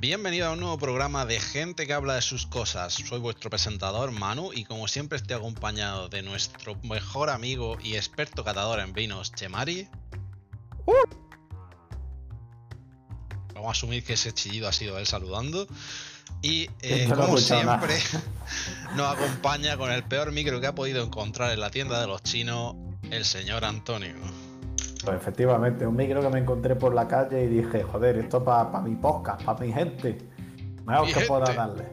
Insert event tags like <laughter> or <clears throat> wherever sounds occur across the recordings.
Bienvenido a un nuevo programa de gente que habla de sus cosas. Soy vuestro presentador Manu y como siempre estoy acompañado de nuestro mejor amigo y experto catador en vinos, Chemari. Vamos a asumir que ese chillido ha sido él saludando. Y eh, como siempre <laughs> nos acompaña con el peor micro que ha podido encontrar en la tienda de los chinos, el señor Antonio. Pues efectivamente, un micro que me encontré por la calle y dije, joder, esto para mi podcast, para mi gente. Mejor Mi que pueda gente. darle.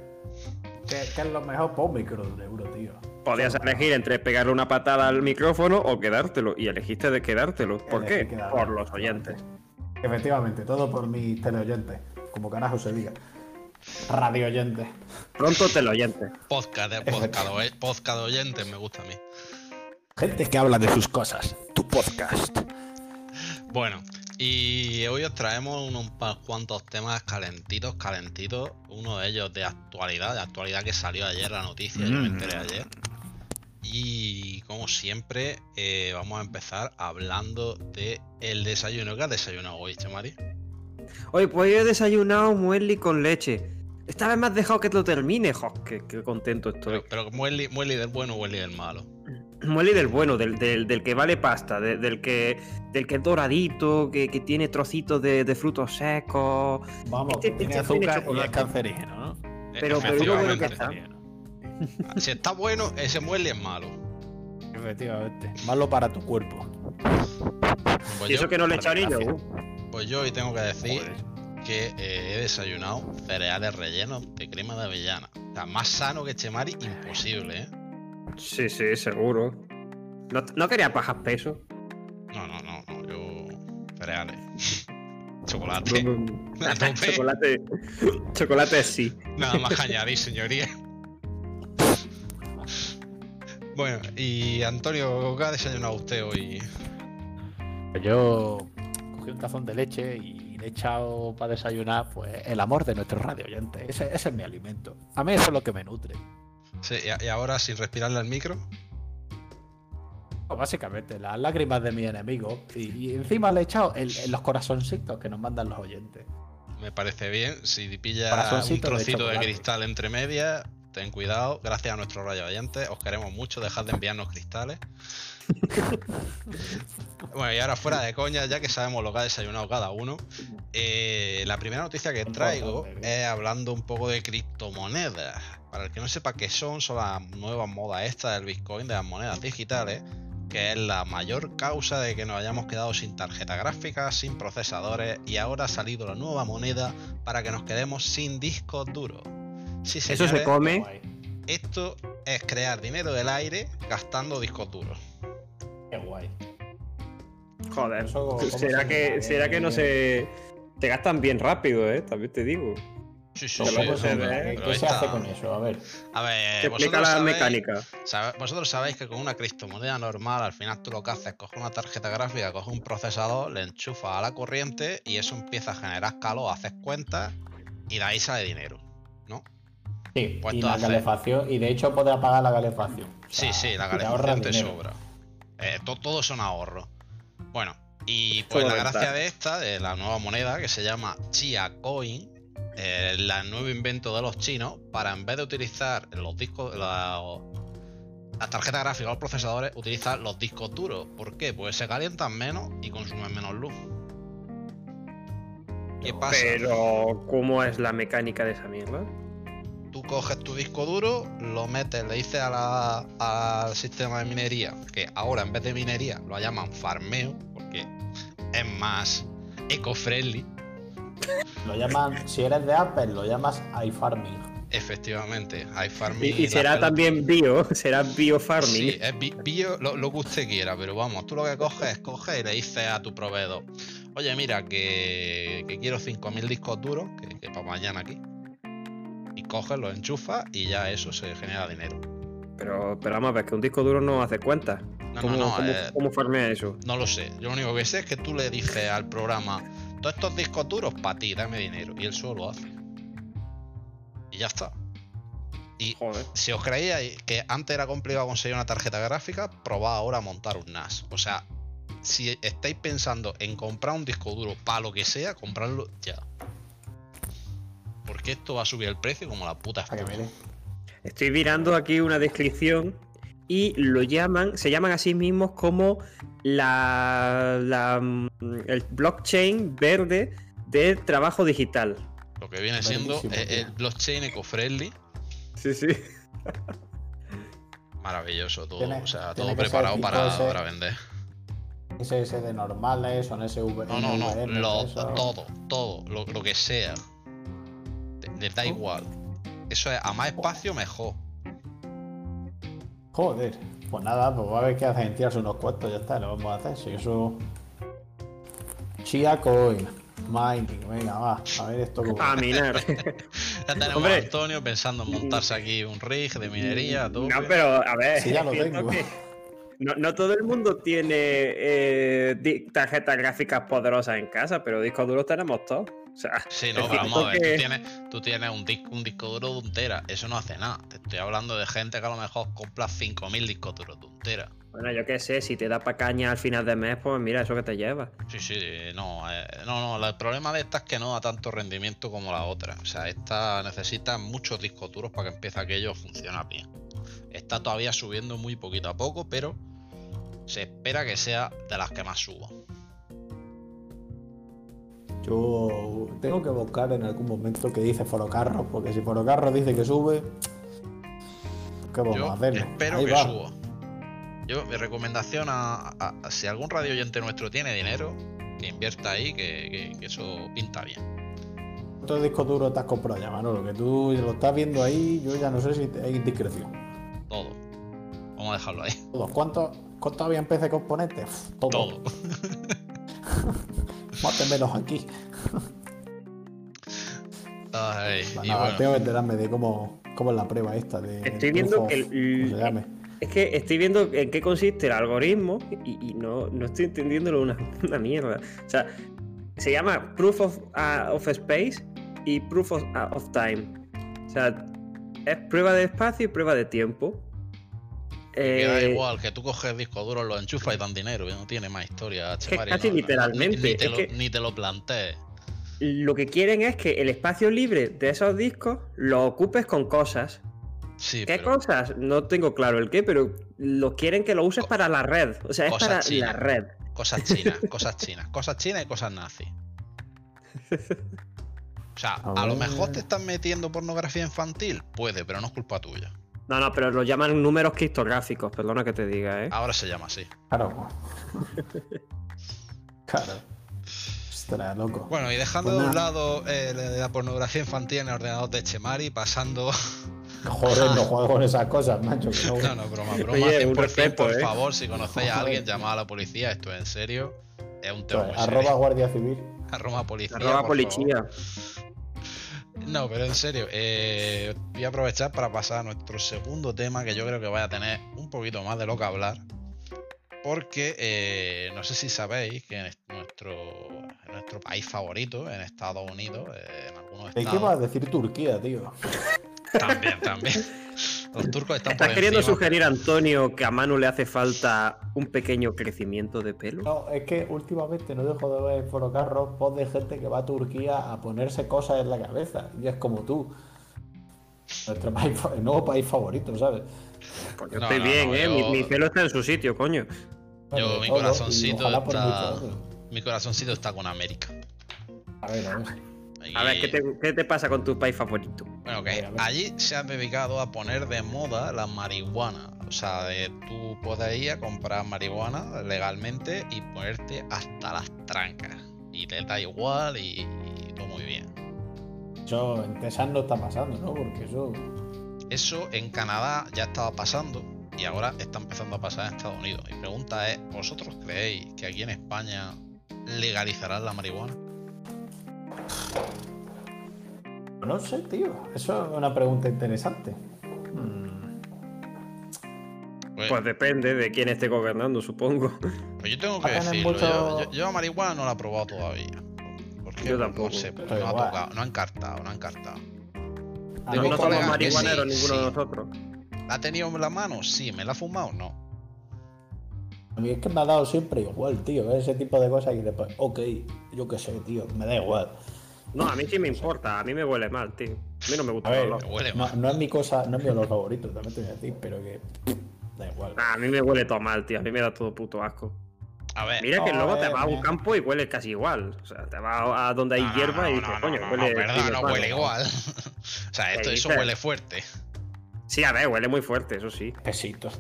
¿Qué, qué es lo mejor? Pues un micro de un euro, tío. Podías elegir entre pegarle una patada al micrófono o quedártelo. Y elegiste de quedártelo. ¿Por Elegí qué? quedarme. Por los oyentes. Efectivamente, todo por mis teleoyentes, como carajo se diga. Radio oyentes. Pronto te lo oyentes. Podcast de podcast, podcast de oyentes me gusta a mí. Gente que habla de sus cosas. Tu podcast. Bueno, y hoy os traemos unos cuantos temas calentitos, calentitos. Uno de ellos de actualidad, de actualidad que salió ayer la noticia, yo me Mm. enteré ayer. Y como siempre, eh, vamos a empezar hablando de el desayuno. ¿Qué has desayunado hoy, Chamari? Oye, pues yo he desayunado muesli con leche. Esta vez me has dejado que te lo termine. Jo, qué, qué contento estoy. Pero, pero muesli, muesli del bueno o muesli del malo. Muesli del bueno, del, del- del que vale pasta, de- del, que, del que es doradito, que, que tiene trocitos de, de frutos secos. Vamos, Este- tiene este tiene azúcar y es cancerígeno, ¿no? Pero- pero lo bueno que está. Si está bueno, ese muesli es malo. Efectivamente. Malo para tu cuerpo. Pues y eso yo- que no le he echado yo. Pues yo hoy tengo que decir Joder. que eh, he desayunado cereales rellenos de crema de avellana. O sea, más sano que Chemari, imposible, ¿eh? Sí, sí, seguro. No, no quería pajas peso. No, no, no, no, yo. cereales. <laughs> Chocolate. <laughs> Chocolate. Chocolate sí. Nada más que añadir, señoría. Bueno, y Antonio, ¿qué ha desayunado usted hoy? Pues yo cogí un tazón de leche y le he echado para desayunar pues el amor de nuestros radio oyentes. Ese, ese es mi alimento. A mí eso es lo que me nutre. Sí, y, ahora sin respirarle al micro. Básicamente, las lágrimas de mi enemigo. Y, y encima le he echado el- los corazoncitos que nos mandan los oyentes. Me parece bien. Si pilla un de trocito de, cristal entre medias, ten cuidado. Gracias a nuestros radio oyentes. Os queremos mucho. Dejad de enviarnos cristales. <laughs> bueno, y ahora fuera de coña, ya que sabemos lo que ha desayunado cada uno. eh, la primera noticia que traigo es hablando un poco de criptomonedas. Para el que no sepa qué son, son las nuevas modas estas del Bitcoin, de las monedas digitales, que es la mayor causa de que nos hayamos quedado sin tarjeta gráfica, sin procesadores, y ahora ha salido la nueva moneda para que nos quedemos sin discos duros. Sí, Eso se come. Esto es crear dinero del aire gastando discos duros. Qué guay. Joder. Eso, ¿cómo ¿Será se que, será que no se. Se gastan bien rápido, eh? También te digo. Sí, sí, sí, ¿Qué, se hace con eso? A ver. A ver, Te explica la sabéis, mecánica. sabe- vosotros sabéis que con una criptomoneda normal, al final tú lo que haces es coger una tarjeta gráfica, coges un procesador, le enchufas a la corriente y eso empieza a generar calor, haces cuentas y de ahí sale dinero, ¿no? Sí, Pues y la calefacción. Y de hecho podrá pagar la calefacción. O Sí, sea, sí, la calefacción te dinero. sobra. Eh, to- todo son ahorros. Bueno, y pues la gracia de esta, de la nueva moneda que se llama Chia Coin, el nuevo invento de los chinos, para en vez de utilizar los discos, la- las tarjetas gráficas o los procesadores, utilizar los discos duros. ¿Por qué? Pues se calientan menos y consumen menos luz. ¿Qué pasa? Pero, ¿cómo es la mecánica de esa mierda? Tú coges tu disco duro, lo metes, le dices a al sistema de minería, que ahora en vez de minería lo llaman farmeo, porque es más eco-friendly, Lo llaman, si eres de Apple, lo llamas iFarming. efectivamente, hay Y, farming. y será también bio, <laughs> será biofarming. Sí, es bi- bio, lo, lo que usted quiera, pero vamos, tú lo que coges es coges y le dices a tu proveedor, oye, mira, que, que quiero 5.000 discos duros, que, que para mañana aquí. Y coges, los enchufas y ya eso se genera dinero. Pero, pero vamos a ver, que un disco duro no hace cuenta. No, ¿Cómo, no, no, cómo, eh, cómo farmea eso? No lo sé. Yo lo único que sé es que tú le dices al programa, todos estos discos duros para ti, dame dinero. Y él solo lo hace. Y ya está. Y Joder. si os creíais que antes era complicado conseguir una tarjeta gráfica, probad ahora a montar un NAS. O sea, si estáis pensando en comprar un disco duro para lo que sea, comprarlo ya. Porque esto va a subir el precio como la puta. Estoy mirando aquí una descripción y lo llaman, se llaman a sí mismos como la, la, mm, el blockchain verde del trabajo digital. Lo que viene siendo Buenísimo, eh, el blockchain eco-friendly. Sí, sí. <laughs> Maravilloso todo. Tiene- o sea, todo preparado para, ese- para vender. SS de normales, son SV. No, no, no. Lo- eso. todo, todo. Lo, lo que sea. Les da Oh. igual. Eso es a más espacio mejor. Joder. Pues nada, pues va a haber que hacer tirarse unos cuantos, ya está, lo vamos a hacer. Si eso. Chia Coin. Mining, venga, va. A ver esto como. A minar. <laughs> Ya tenemos Hombre. a Antonio pensando en montarse aquí un rig de minería. tope. No, pero a ver. Sí, ya lo tengo. que No, no todo el mundo tiene eh, tarjetas gráficas poderosas en casa, pero discos duros tenemos todos. O sea, Sí, no, pero vamos a ver, que- tú tienes, tú tienes un, disco, un disco duro de un tera, eso no hace nada. Te estoy hablando de gente que a lo mejor compra 5.000 discos duros de un tera. Bueno, yo qué sé, si te da pa' caña al final de mes, pues mira, eso que te lleva. Sí, sí, no, eh, no, no, el problema de esta es que no da tanto rendimiento como la otra. O sea, esta necesita muchos discos duros para que empiece aquello a funcionar bien. Está todavía subiendo muy poquito a poco, pero se espera que sea de las que más suba. Yo tengo que buscar en algún momento que dice Forocarros, porque si Forocarros dice que sube, ¿qué vamos Yo a hacer? espero Ahí que va. suba. Yo, mi recomendación a, a- a- si algún radio oyente nuestro tiene dinero, que invierta ahí, que, que- que eso pinta bien. ¿Cuántos discos duros te has comprado ya, Manolo? Que tú lo estás viendo ahí, yo ya no sé si hay discreción. Todo. Vamos a dejarlo ahí. Todos. ¿Cuántos, ¿Cuántos había en PC componentes? Todo. <laughs> Mátenmelos aquí. Ay, y bueno, Tengo que enterarme de cómo, cómo es la prueba esta. De Estoy viendo proof que of- el- ¿cómo se llame? Es que estoy viendo en qué consiste el algoritmo y, y no, no estoy entendiéndolo una, <laughs> una mierda. O sea, se llama Proof of, ah, of Space y Proof of, ah, of Time. O sea, es prueba de espacio y prueba de tiempo. Que da Eh, igual, que tú coges discos duros, los enchufas y dan dinero, y no tiene más historia. que casi no, literalmente, Ni, ni te lo, que- ni te lo plantees. Lo que quieren es que el espacio libre de esos discos lo ocupes con cosas. Sí, ¿Qué pero cosas? No tengo claro el qué, pero lo quieren que lo uses Co- para la red. O sea, es cosas para chinas. la red. cosas chinas, cosas chinas, cosas chinas y cosas nazis. O sea, A a lo mejor te están metiendo pornografía infantil, puede, pero no es culpa tuya. No, no, pero lo llaman números criptográficos, perdona que te diga, ¿eh? Ahora se llama así. Claro. <laughs> claro. Ostras, loco. Bueno, y dejando Pues de un lado eh, la la pornografía infantil en el ordenador de Chemari, pasando. <laughs> Joder, no <laughs> juego con esas cosas, macho. que no- No, no, broma, broma. Oye, 100%, un respeto, por ¿eh? favor, si conocéis a alguien, llamad a la policía. Esto es en serio. Es un tema muy Pues, arroba serio. Guardia Civil. Arroba policía. Arroba por policía. favor. No, pero en serio, eh, voy a aprovechar para pasar a nuestro segundo tema que yo creo que vaya a tener un poquito más de lo que hablar. Porque eh, no sé si sabéis que en est- nuestro, en nuestro país favorito, en Estados Unidos, eh, en algunos ¿De qué estados. vas a decir Turquía, tío? También, también. <laughs> Los turcos están ¿Estás por queriendo encima. sugerir, Antonio, que a Manu le hace falta un pequeño crecimiento de pelo? No, es que últimamente no dejo de ver en Forocarros post de gente que va a Turquía a ponerse cosas en la cabeza. Y es como tú. Nuestro país, el nuevo país favorito, ¿sabes? Pues yo No, estoy no, bien, no, ¿eh? yo- Mi, mi pelo está en su sitio, coño. Yo, mi corazoncito está-. Mi corazoncito está con América. A ver, a ver. A ver, ¿qué te, qué te pasa con tu país favorito? Bueno, que allí se han dedicado a poner de moda la marihuana. O sea, de tú puedes ir a comprar marihuana legalmente y ponerte hasta las trancas. Y te da igual y, y todo muy bien. Eso en Texas no está pasando, ¿no? Porque eso. Eso en Canadá ya estaba pasando y ahora está empezando a pasar en Estados Unidos. Mi pregunta es, ¿vosotros creéis que aquí en España legalizarán la marihuana? No sé, tío. Eso es una pregunta interesante. Hmm. Pues, Pues depende de quién esté gobernando, supongo. pues yo tengo que decirlo. mucho- Yo, yo- marihuana no la he probado todavía. Porque Yo no tampoco, sé, porque pero no ha tocado, no ha encartado, no ha encartado. A Tengo No, mí no como- somos marihuaneros sí, ninguno sí. de nosotros. ¿La ha tenido en la mano? Sí, ¿me la ha fumado? No. A mí es que me ha dado siempre igual, tío. Ese tipo de cosas y después, ok, yo qué sé, tío, me da igual. No, a mí sí me importa, a mí me huele mal, tío. A mí no me gusta A el ver, olor. Me huele No, mal. no es mi cosa, no es mi olor favorito, también te voy a decir, pero que da igual. Nah, a mí me huele todo mal, tío. A mí me da todo puto asco. A ver. Mira que No, luego te eh, vas a un me- campo y huele casi igual. O sea, te vas a donde hay no, hierba no, y dices, no, coño, no, huele. no, huele no mal". huele igual. <laughs> o sea, esto, ¿Qué eso huele fuerte. Sí, a ver, huele muy fuerte, eso sí. Pesitos.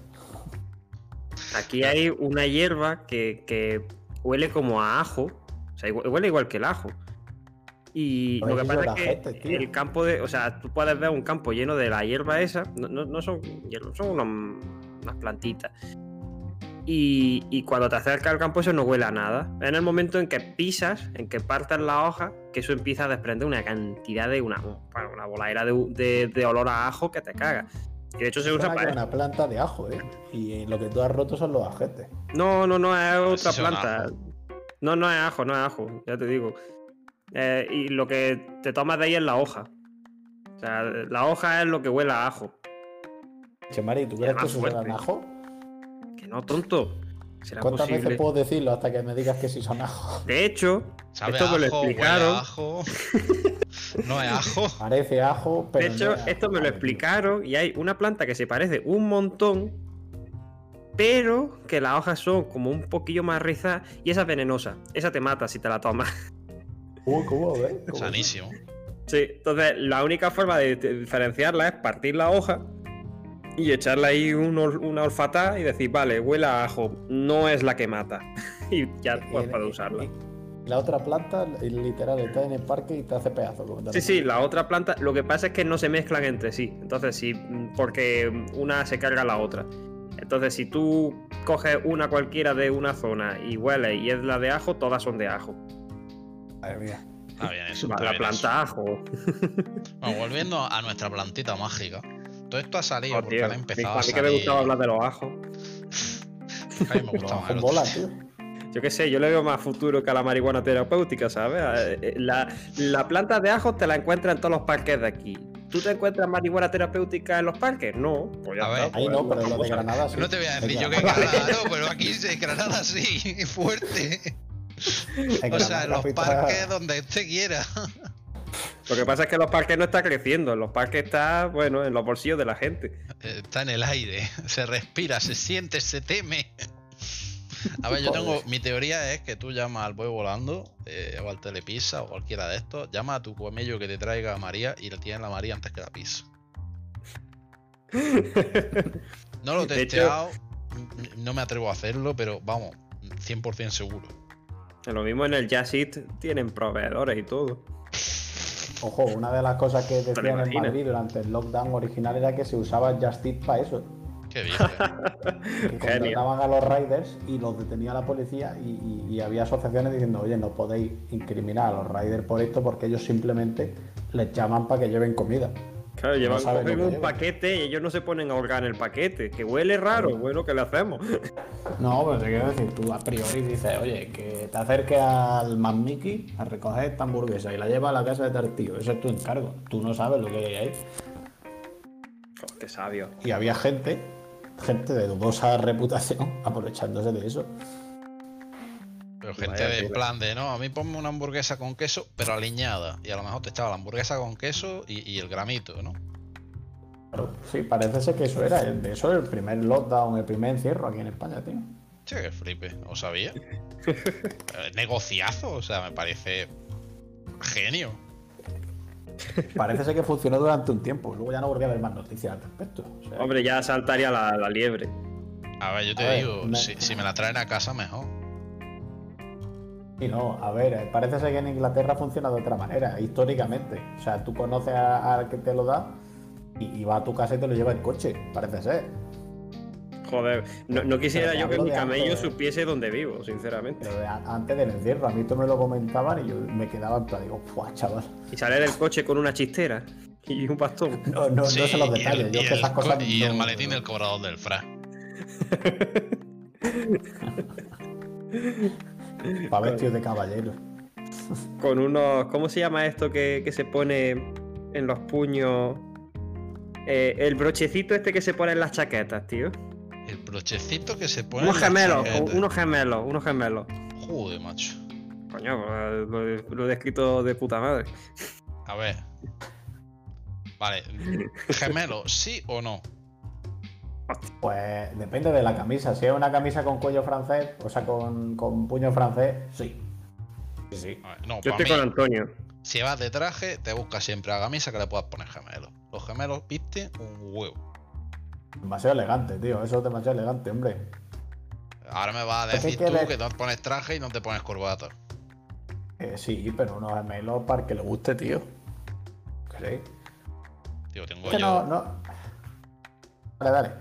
Aquí hay una hierba que, que huele como a ajo. O sea, huele igual que el ajo. Y lo que pasa es que gente, el campo de. O sea, tú puedes ver un campo lleno de la hierba esa. No, no- no son hierbas, son unos- unas plantitas. Y, y cuando te acercas al campo eso no huele a nada. En el momento en que pisas, en que partes la hoja, que eso empieza a desprender una cantidad de una, bueno, una voladera de, de- de olor a ajo que te caga. Y de hecho se usa para una planta de ajo, ¿eh? Y lo que tú has roto son los ajetes. No, no, no, es otra sí son planta. No, no es ajo, no es ajo, ya te digo. Eh, y lo que te tomas de ahí es la hoja. O sea, la hoja es lo que huele a ajo. Che, Mari, ¿tú crees que eso será fuerte. ajo? Que no, tonto. ¿Será ¿Cuántas posible? veces puedo decirlo hasta que me digas que sí son ajo? De hecho, Sabe Esto me lo ajo, explicaron. ajo. no es ajo. Parece ajo, pero. de hecho, no es esto ajo, me lo explicaron y hay una planta que se parece un montón, pero que las hojas son como un poquillo más rizadas y esa es venenosa. Esa te mata si te la tomas. Uy, ¿cómo Sanísimo. Sí, entonces la única forma de diferenciarla es partir la hoja y echarle ahí un ol- una olfatada y decir, vale, huele a ajo, no es la que mata. <laughs> y ya pues Y- puedes y- usarla. y La otra planta, literal, está en el parque y te hace pedazo. Sí, sí, la otra planta, lo que pasa es que no se mezclan entre sí. Entonces, sí, mm, porque una se carga a la otra. Entonces, si tú coges una cualquiera de una zona y huele y es la de ajo, todas son de ajo. Madre mía. Está bien <laughs> eso. La, está la bien planta ajo. <laughs> Bueno, volviendo a nuestra plantita mágica. Todo esto ha salido Oh, porque tío, han empezado a a mí que salir. me gustaba hablar de los ajos. <laughs> A mí me gustaba bola, tío. Yo qué sé, yo le veo más futuro que a la marihuana terapéutica, ¿sabes? Eh, eh, La, la planta de ajo te la encuentras en todos los parques de aquí. ¿Tú te encuentras marihuana terapéutica en los parques? No. Pues ya A ver. está, Ahí pues, no, pero lo de. Granada sí. No te voy a decir yo que en Granada- no, pero aquí en Granada sí, <laughs> fuerte. O sea, en los parques donde usted quiera. <laughs> Lo que pasa es que en los parques no está creciendo, en los parques está, bueno, en los bolsillos de la gente. Está en el aire, <laughs> se respira, se siente, se teme. <laughs> A ver, yo tengo. Mi teoría es que tú llamas al buey volando, eh, o al telepizza, o cualquiera de estos, llama a tu comello que te traiga a María y le tienes la María antes que la pizza. <laughs> No lo he hecho- testeado, n- no me atrevo a hacerlo, pero vamos, 100% seguro. Lo mismo en el Jazz Eat tienen proveedores y todo. Ojo, una de las cosas que decían en. Madrid durante el lockdown original era que se usaba Just Eat para eso. Qué dices. Que <laughs> contrataban a los riders y los detenía la policía y, y- y había asociaciones diciendo, oye, no podéis incriminar a los riders por esto porque ellos simplemente les llaman para que lleven comida. Claro, llevan cogen que un llevan. paquete y ellos no se ponen a holgar en el paquete. Que huele raro, bueno, ¿qué le hacemos? No, pero te quiero decir, tú a priori dices, oye, que te acerques al Mad Mickey a recoger esta hamburguesa y la llevas a la casa de tal tío. Ese es tu encargo. Tú no sabes lo que hay ahí. Oh, qué sabio. Y había gente, gente de dudosa reputación, <laughs> aprovechándose de eso. Pero gente Vaya de plan de no, a mí ponme una hamburguesa con queso, pero aliñada. Y a lo mejor te echaba la hamburguesa con queso y, y el gramito, ¿no? Claro, sí, parece ser que eso era, el- eso el primer lockdown, el primer encierro aquí en España, tío. Che, que flipe, no sabía. Eh, Negociazo, o sea, me parece genio. Parece ser que funcionó durante un tiempo. Luego ya no volví a ver más noticias al respecto. O sea, Hombre, ya saltaría la, la liebre. A ver, yo te A ver, digo, me- si, si me la traen a casa, mejor. Y no, a ver, eh, parece ser que en Inglaterra funciona de otra manera, históricamente. O sea, tú conoces a- al que te lo da y, y va a tu casa y te lo lleva en coche, parece ser. Joder, no, no quisiera yo que mi camello supiese dónde vivo, sinceramente. Pero de a- antes del encierro, a mí esto me lo comentaban y yo me quedaba en plan, digo, ¡fuah, chaval! Y salir del coche con una chistera y un bastón. <laughs> No, no, Sí, no sé los detalles, yo que el esas co- cosas Y el no- maletín del cobrador del fra. <laughs> <laughs> Para vestidos de caballero. <laughs> Con unos. ¿Cómo se llama esto que, que se pone en los puños? Eh, el brochecito este que se pone en las chaquetas, tío. El brochecito que se pone. Unos en gemelos, chaqueta. unos gemelos, unos gemelos. Joder, macho. Coño, lo, he- lo he descrito de puta madre. A ver. Vale. Gemelo, ¿sí o no? Pues depende de la camisa. Si es una camisa con cuello francés, o sea, con, con puño francés, sí. Sí, sí. A ver, no, Yo estoy con mí, Antonio. si vas de traje, te buscas siempre a camisa que le puedas poner gemelo. Los gemelos viste un huevo. Demasiado elegante, tío. Eso es demasiado elegante, hombre. Ahora me vas a decir tú que no te pones traje y no te pones corbata. Eh, sí, pero unos gemelos para que le guste, tío. Sí. Tío, tengo Es que yo. no, no. Dale, dale.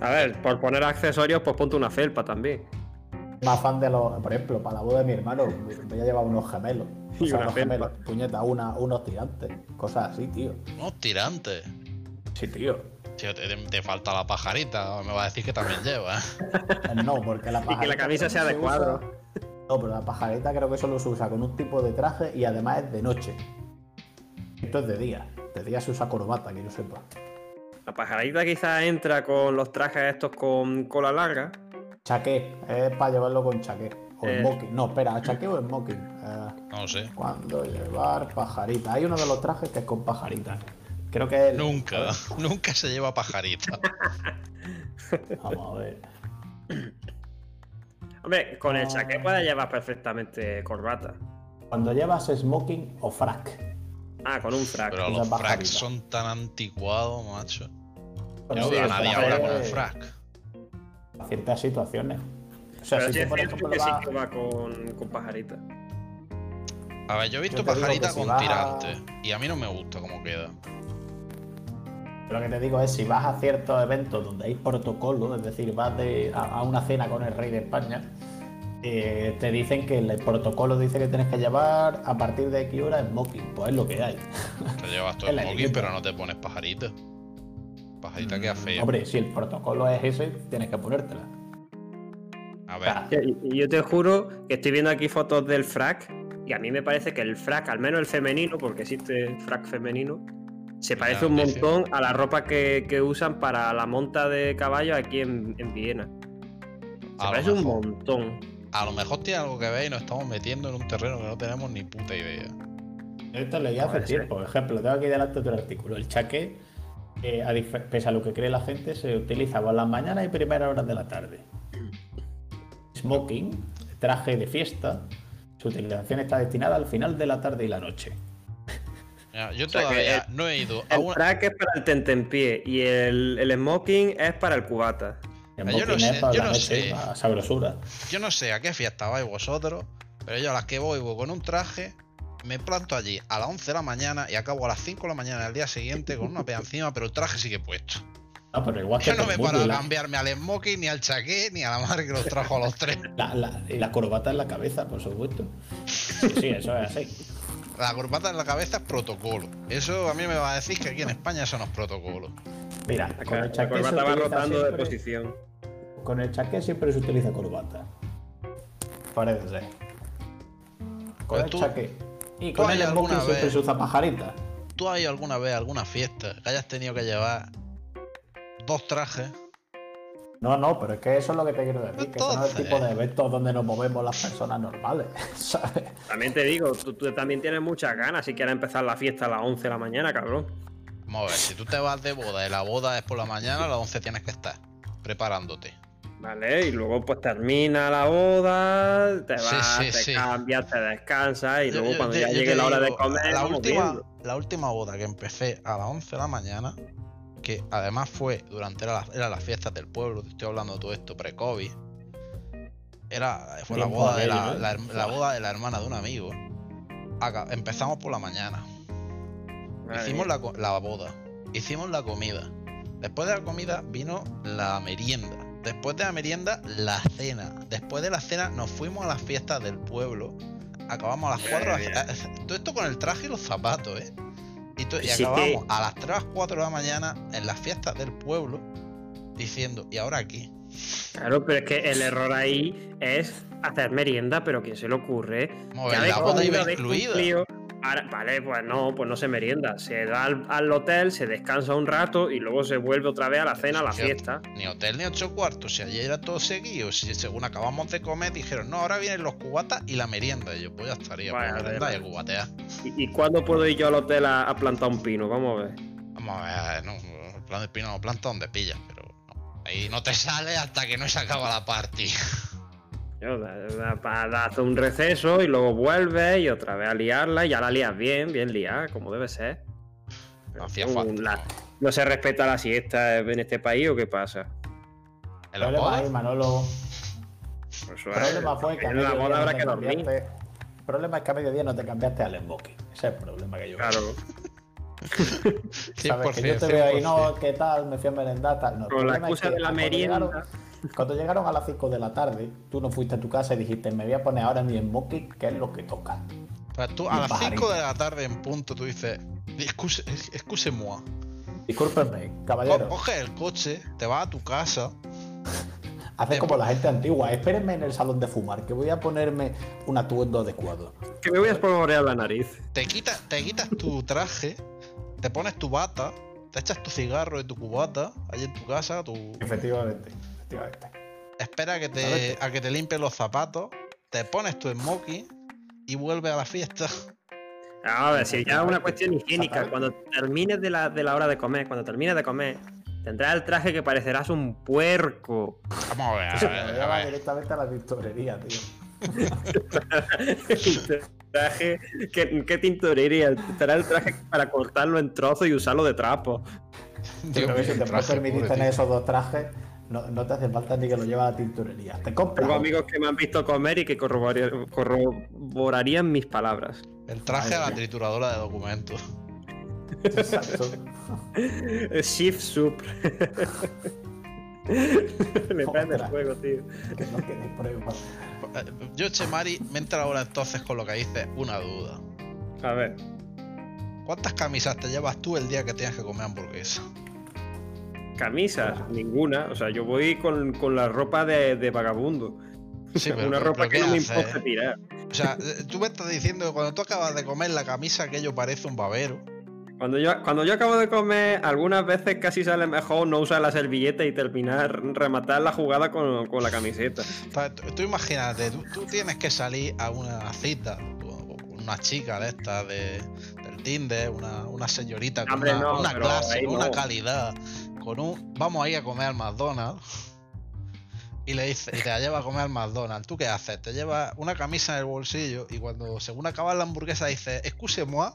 A ver, por poner accesorios, pues ponte una felpa también. Más fan de los. Por ejemplo, para la boda de mi hermano, voy a llevar unos gemelos. O Y sea, una unos felpa. gemelos. Puñeta, una, unos tirantes. Cosas así, tío. Unos tirantes. Sí, tío. Tío, te, te falta la pajarita. Me va a decir que también lleva. ¿eh? Eh, No, porque la <laughs> Y pajarita. que la camisa sea se de usa- cuadro. No, pero la pajarita creo que solo se usa con un tipo de traje y además es de noche. Esto es de día. De día se usa corbata, que yo sepa. La pajarita quizás entra con los trajes estos con cola larga. Chaqué, es para llevarlo con chaqué. O Eh. smoking. No, espera, chaqué o smoking. Eh, No lo sé. ¿Cuándo llevar pajarita? Hay uno de los trajes que es con pajarita. Creo que es. Nunca. <laughs> Nunca se lleva pajarita. <laughs> Vamos a ver. <clears throat> Hombre, con el Ah. chaqué puedes llevar perfectamente corbata. Cuando llevas smoking o frac. Ah, con un frac. Pero los fracks son tan anticuados, macho. Yo sí, veo a nadie ahora con un frac. ciertas situaciones. O sea, Pero si es por ejemplo, que sí vas- que va con, con pajarita. A ver, yo he visto Yo te pajarita si con vas a- tirantes. Y a mí no me gusta cómo queda. Lo que te digo es, si vas a ciertos eventos donde hay protocolo, es decir, vas de- a, a una cena con el rey de España, eh, te dicen que el protocolo dice que tienes que llevar a partir de X hora smoking. Pues es lo que hay. Te llevas <laughs> todo el smoking, pero no te pones pajarita. Pajarita queda fea. Mm, Hombre, si el protocolo es ese, tienes que ponértela. A O ver, sea, yo te juro que estoy viendo aquí fotos del frac y a mí me parece que el frac, al menos el femenino, porque existe el frac femenino, se parece un montón a la ropa que, que usan para la monta de caballo aquí en, en Viena. Se A parece un montón. a lo mejor tiene algo que ver y nos estamos metiendo en un terreno que no tenemos ni puta idea. Esto leí hace tiempo. Por ejemplo, tengo aquí delante otro artículo. El chaqué, eh, a pese a lo que cree la gente, se utiliza por las mañanas y primeras horas de la tarde. Smoking, traje de fiesta, su utilización está destinada al final de la tarde y la noche. Yo O sea que todavía el- no he ido a El una. frac es para el tentempié y el, el smoking es para el cubata. El Ah, yo no smoking es sé, para yo la no noche, sé. sabrosura. Yo no sé a qué fiesta vais vosotros, pero yo a las que voy, voy con un traje, me planto allí a las 11 de la mañana y acabo a las 5 de la mañana del día siguiente con una pea encima, pero el traje sigue puesto. No, pero igual que Yo no me y a la, cambiarme al smoking, ni al chaqué, ni a la madre que los trajo a los tres. <laughs> la, la- y la corbata en la cabeza, por supuesto. Sí, sí, eso es así. La corbata en la cabeza es protocolo. Eso a mí me va a decir que aquí en España eso no es protocolo. Mira, La, con el la chaqué se corbata va rotando de posición. Con el chaqué siempre se utiliza corbata. Parece ser. Con Pero el tú- chaqué. Y tú con el smoking alguna siempre se usa pajarita. ¿Tú has ido alguna vez a alguna fiesta que hayas tenido que llevar dos trajes? No, no, pero es que eso es lo que te quiero decir, que eso no es el Entonces- tipo de eventos donde nos movemos las personas normales, <laughs> ¿sabes? También te digo, tú, tú también tienes muchas ganas si quieres empezar la fiesta a las 11 de la mañana, cabrón. Vamos a ver, si tú te vas de boda y la boda es por la mañana, a las 11 tienes que estar preparándote. Vale, y luego pues termina la boda, te vas, sí, te sí. cambias, te descansas y Yo- luego cuando yo- ya yo llegue te la hora de comer, la vamos última, viendo. la última boda que empecé a las 11 de la mañana, que además fue durante era, la- era las fiestas del pueblo, te estoy hablando de todo esto pre-COVID. Era, fue la boda, de la, ¿eh? la her- la boda de la hermana de un amigo. Acá- empezamos por la mañana. Madre Hicimos la, la boda. Hicimos la comida. Después de la comida vino la merienda. Después de la merienda, la cena. Después de la cena nos fuimos a las fiestas del pueblo. Acabamos a las 4 Madre mía. Todo esto con el traje y los zapatos, ¿eh? Y, to- y Sí, acabamos que- a las 3 4 de la mañana en las fiestas del pueblo diciendo, ¿y ahora aquí? Claro, pero es que el error ahí es hacer merienda, pero ¿quién se le ocurre? Vamos a Ya ver, habéis la habéis incluida. cumplido, Ahora- vale, pues no, pues no se merienda. Se da al, al hotel, se descansa un rato y luego se vuelve otra vez a la cena, a la fiesta. Ni hotel ni ocho cuartos. Si ayer era todo seguido, si según acabamos de comer, dijeron, no, ahora vienen los cubatas y la merienda. Y yo, pues ya estaría, Vaya, pues vaya, merendar y cubatear. ¿Y, y cuándo puedo ir yo al hotel a, a plantar un pino? Vamos a ver. Vamos a ver, no, el plan de pino no planta donde pillas, pero no. Ahí no te sale hasta que no se acaba la party. <laughs> hace un receso y luego vuelve y otra vez a liarla y ya la lías bien, bien liada, como debe ser. Pero, Hacía tío, falta. la- ¿No se respeta la siesta en este país o qué pasa? ¿En la problema boda? ahí, Manolo. Pues El problema fue que en la boda habrá que dormir. El problema es que a mediodía no te cambiaste al smoking. Ese es el problema que yo veo. Claro. <laughs> Sabes que yo 100%, te veo ahí, 100%. no, ¿qué tal? Me fui a merendar, tal. No, Con la excusa que de la merienda. llegaron- Cuando llegaron a las 5 de la tarde, tú no fuiste a tu casa y dijiste, me voy a poner ahora mi smoking, que es lo que toca. Pero tú a las pajarito. 5 de la tarde en punto, tú dices, excuse, excuse-moi. Discúlpenme, Co- caballero. Coges el coche, te vas a tu casa, <laughs> Haces como la gente antigua. Espérenme en el salón de fumar, que voy a ponerme un atuendo adecuado. Que me voy a espolvorear la nariz. te quitas, te quitas tu traje, te pones tu bata, te echas tu cigarro y tu cubata ahí en tu casa, tu... Efectivamente, efectivamente. espera a que, te, a que te limpien los zapatos, te pones tu smoking y vuelves a la fiesta. A ver, si ya es una cuestión higiénica, cuando termines de la, de la hora de comer, cuando termines de comer, tendrás el traje que parecerás un puerco. Vamos a ver, a ver, a ver. directamente a la tintorería, tío. <laughs> El traje, ¿qué, qué tintorería? Será el traje para cortarlo en trozos y usarlo de trapo. Yo Dios creo que si te puedes permitir tener tío. esos dos trajes, no, no te hace falta ni que lo lleves a la tintorería. Te compras. Tengo amigos que me han visto comer y que corroborarían, corroborarían mis palabras. El traje a la trituradora de documentos. Exacto. <laughs> Shift Sup. <laughs> Le prende el fuego, tío. que no quede prueba. Eh, Yo, Chemari, me entra ahora entonces con lo que dices una duda. A ver. ¿Cuántas camisas te llevas tú el día que tienes que comer hamburguesa? Camisas, ninguna. O sea, yo voy con, con la ropa de, de vagabundo. Sí, <laughs> pero- Una ropa pero que ¿qué no me importa tirar. O sea, eh, tú me estás diciendo que cuando tú acabas de comer la camisa aquello parece un babero. Cuando yo, cuando yo acabo de comer, algunas veces casi sale mejor no usar la servilleta y terminar, rematar la jugada con, con la camiseta. Tú, tú imagínate, tú, tú tienes que salir a una cita una chica de estas de, del Tinder, una, una señorita con Hombre, una, no, clase, con una no. calidad, vamos a ir a comer al McDonald's y le dice, y te la lleva a comer al McDonald's. ¿Tú qué haces? Te llevas una camisa en el bolsillo y cuando según acabas la hamburguesa dices, excuse-moi,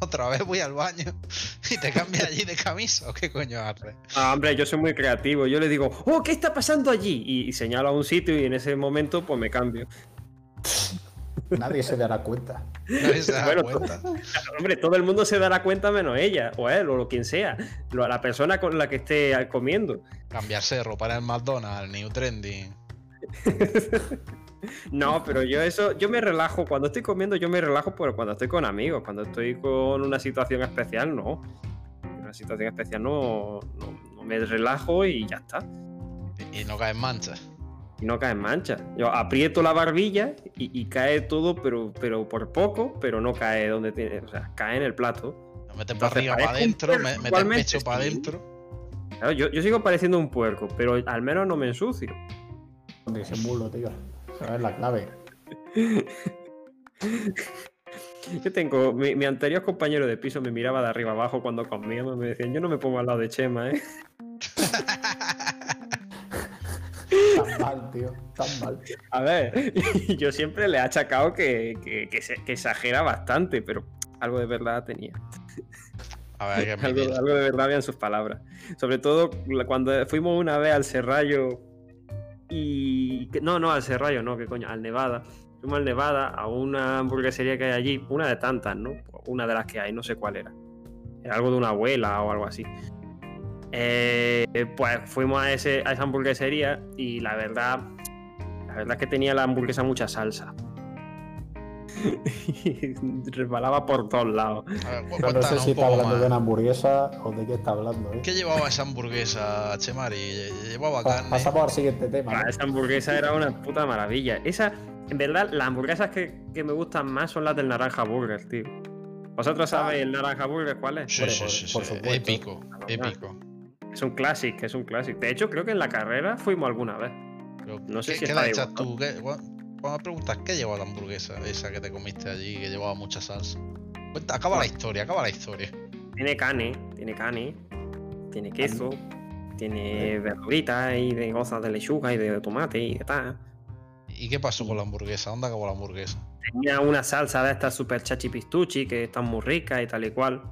otra vez voy al baño <laughs> y te cambias allí de camisa o qué coño haces. Ah, hombre, yo soy muy creativo. Yo le digo, oh, ¿qué está pasando allí? Y, y señalo a un sitio y en ese momento pues me cambio. Nadie se dará cuenta. Nadie se da Bueno, cuenta. <laughs> Hombre, todo el mundo se dará cuenta menos ella, o él, o quien sea. La persona con la que esté comiendo. Cambiarse de ropa en el McDonald's, New Trending. <laughs> No, pero yo eso, yo me relajo. Cuando estoy comiendo, yo me relajo, pero cuando estoy con amigos, cuando estoy con una situación especial, no. En una situación especial no, no, no me relajo y ya está. Y, y no caen manchas. Y no cae en mancha. Yo aprieto la barbilla y, y cae todo, pero, pero por poco, pero no cae donde tiene. O sea, cae en el plato. Lo metes para arriba, para adentro, me- metes igualmente, pecho para adentro. Claro, yo, yo sigo pareciendo un puerco, pero al menos no me ensucio. Disimulo, tío. Esa es la clave. <laughs> Yo tengo. Mi, mi anterior compañero de piso me miraba de arriba abajo cuando comíamos. Me decían, yo no me pongo al lado de Chema, ¿eh? <laughs> Tan mal, tío. Tan mal. A ver, <laughs> yo siempre le he achacado que, que, que se- que exagera bastante, pero algo de verdad tenía. A ver, hay que Algo, algo de verdad había en sus palabras. Sobre todo cuando fuimos una vez al Serrallo y... No, no, al Serrallo, no, que coño, al Nevada. Fuimos al Nevada a una hamburguesería que hay allí, una de tantas, ¿no? Una de las que hay, no sé cuál era. Era algo de una abuela o algo así. Eh, pues fuimos a, ese, a esa hamburguesería y la verdad, la verdad es que tenía la hamburguesa mucha salsa. Y <laughs> resbalaba por todos lados. A ver, cu- Pero no sé si está hablando de una hamburguesa o de qué está hablando, ¿eh? ¿Qué llevaba esa hamburguesa, Chemari? Lle- Llevaba Pa- carne. Pasamos al siguiente tema. Ah, ¿no? esa hamburguesa era una puta maravilla. Esa, en verdad, las hamburguesas que, que me gustan más son las del Naranja Burger, tío. ¿Vosotros sabéis el naranja burger cuál es? Sí, Por- sí, por- sí, por sí, supuesto. Épico, épico. Es un clásico, es un clásico. De hecho, creo que en la carrera fuimos alguna vez. Pero, No sé ¿qué, si qué echas tú? ¿Qué- cu- Cuando me preguntas qué lleva la hamburguesa esa que te comiste allí, que llevaba mucha salsa. Cuenta, acaba la historia, acaba la historia. Tiene carne, tiene carne, tiene queso, tiene verduritas y de cosas de lechuga y de tomate y de tal. ¿Y qué pasó con la hamburguesa? ¿Dónde acabó la hamburguesa? Tenía una salsa de estas super chachi pistuchi que están muy ricas y tal y cual.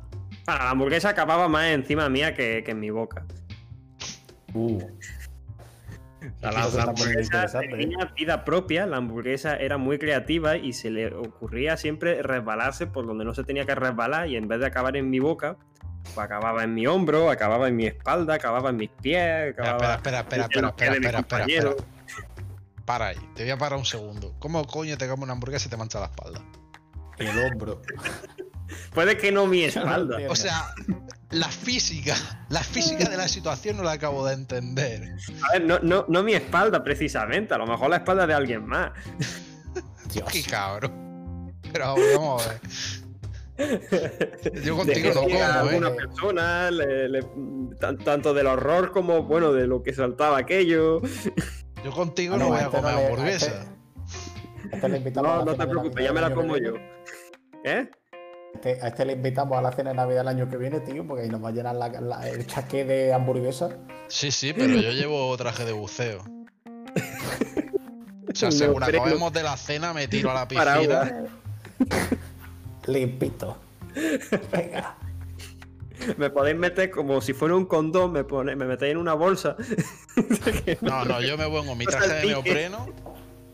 Ah, la hamburguesa acababa más encima mía que, que en mi boca. Uh, la, hamburguesa interesante, ¿eh? tenía vida propia, la hamburguesa era muy creativa y se le ocurría siempre resbalarse por donde no se tenía que resbalar y en vez de acabar en mi boca, pues acababa en mi hombro, acababa en mi espalda, acababa en mis pies, Espera, acababa espera, espera, espera, espera, espera, espera, espera. Para ahí, te voy a parar un segundo. ¿Cómo coño te comes una hamburguesa y te mancha la espalda? el hombro. Puede que no mi espalda. O sea, la física, la física de la situación no la acabo de entender. A ver, no, no, no mi espalda precisamente, a lo mejor la espalda de alguien más. Dios. Qué cabrón. Pero vamos a ver. Yo contigo no que a como, alguna ¿eh? persona, le- le- tan- tanto del horror como bueno de lo que saltaba aquello. Yo contigo Ah, no no, voy a este no comer le- hamburguesa. A este No, no te preocupes, ya me la como yo. ¿Eh? Este- a este le invitamos a la cena de Navidad el año que viene, tío, porque ahí nos va a llenar la- la- el chaqué de hamburguesa. Sí, sí, pero yo llevo traje de buceo. O sea, <laughs> según acabemos de la cena, me tiro a la piscina. Limpito. Venga. Me podéis meter como si fuera un condón, me, pone, me metéis en una bolsa. No, no, yo me pongo mi <laughs> traje de neopreno.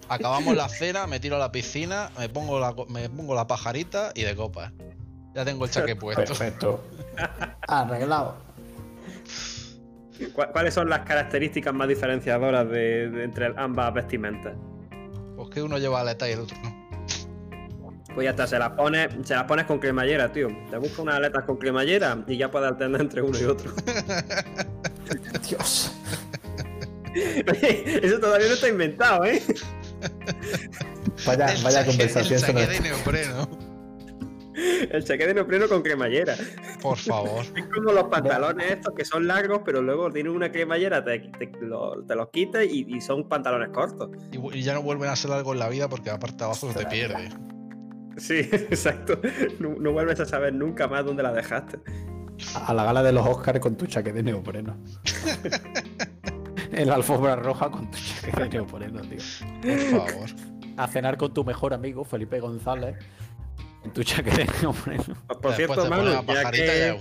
Acabamos la cena, me tiro a la piscina, me pongo la, me pongo la pajarita y de copa. Ya tengo el chaqué puesto. Perfecto. <laughs> Arreglado. ¿Cu- ¿Cuáles son las características más diferenciadoras de, de entre ambas vestimentas? Pues que uno lleva aleta y el otro no. Pues ya está, se las pones, se las pones con cremallera, tío. Te buscas unas aletas con cremallera y ya puedes alternar entre uno y otro. <laughs> Dios. <laughs> Eso todavía no está inventado, ¿eh? Vaya, el vaya conversación El chaqué de neopreno. El chaqué de neopreno con cremallera. Por favor. Es como los pantalones estos que son largos, pero luego tienen una cremallera, te, te, lo- te los quitas y, y son pantalones cortos. Y, y ya no vuelven a ser algo en la vida porque la parte de abajo se te pierde. Sí, <laughs> exacto. No, no vuelves a saber nunca más dónde la dejaste. A la gala de los Oscars con tu chaqué de neopreno. <laughs> en la alfombra roja con tu chaqué de neopreno, tío. Por favor. A cenar con tu mejor amigo, Felipe González, en tu chaqué de neopreno. Por cierto, Manu, ya que.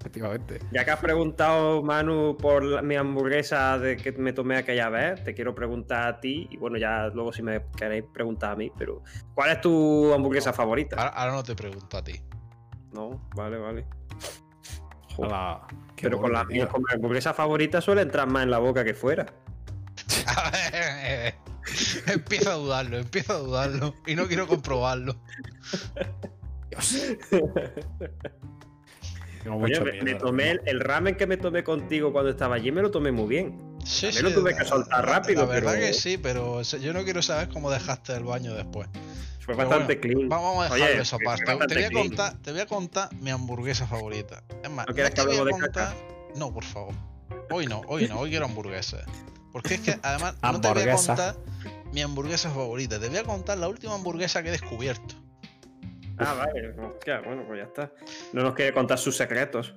Efectivamente. ya que has preguntado, Manu, por la- mi hamburguesa de que me tomé aquella vez, te quiero preguntar a ti, y bueno, ya luego si me queréis preguntar a mí, pero ¿cuál es tu hamburguesa favorita? Ahora, ahora no te pregunto a ti. No, vale, vale. Jo, Hola. Qué pero con la, con mi hamburguesa favorita suele entrar más en la boca que fuera. <laughs> A ver, empiezo a dudarlo, empiezo a dudarlo. Y no quiero comprobarlo. Dios. <laughs> Tengo Oye, mucho me, me tomé el, ramen que me tomé contigo cuando estaba allí, me lo tomé muy bien. Sí, También lo tuve que soltar rápido, La verdad pero- que sí, pero yo no quiero saber cómo dejaste el baño después. Fue Pero bastante bueno, clean. Vamos a Oye, dejarlo eso aparte. Te voy, a contar, te voy a contar mi hamburguesa favorita. Es más, ¿No quieres te que hablemos de contar. No, por favor. Hoy no, hoy no, hoy quiero hamburguesa. Porque es que además no te voy a Hamburguesa. contar mi hamburguesa favorita. Te voy a contar la última hamburguesa que he descubierto. Ah, vale. Hostia, bueno, pues ya está. No nos quiere contar sus secretos.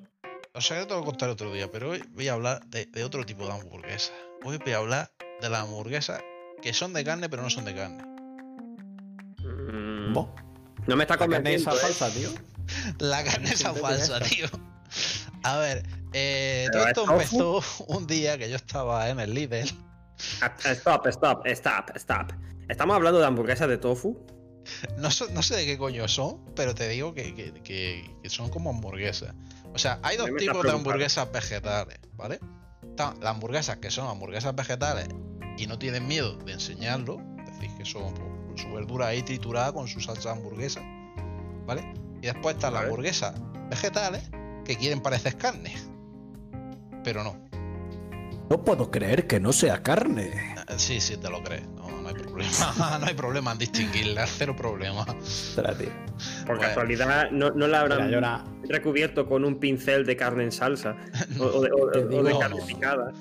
O sea, yo te lo voy a contar otro día, pero hoy voy a hablar de, de otro tipo de hamburguesa. Hoy voy a hablar de las hamburguesas que son de carne, pero no son de carne. Vos, No me está la carne convenciendo. esa ¿eh? falsa, tío. La carne esa falsa, tío. A ver, eh, ¿Pero todo es esto empezó un día que yo estaba en el Lidl. Ah, Stop, stop, stop, stop. Estamos hablando de hamburguesas de tofu. No, so- no sé de qué coño son, pero te digo que, que- que- que son como hamburguesas. O sea, hay dos tipos de hamburguesas vegetales, ¿vale? Están las hamburguesas que son hamburguesas vegetales y no tienen miedo de enseñarlo. Es decir, que son pues, su verdura ahí triturada con su salsa de hamburguesa, ¿vale? Y después están las hamburguesas vegetales que quieren parecer carne, pero no. No puedo creer que no sea carne. Eh, Sí, sí, te lo crees. No, no hay problema. <laughs> no hay problema en distinguirla, cero problema. Tío. Por Bueno. casualidad, no, no la habrán Mira, na- recubierto con un pincel de carne en salsa <laughs> o, o de, o- Te o de carne no, no. picada.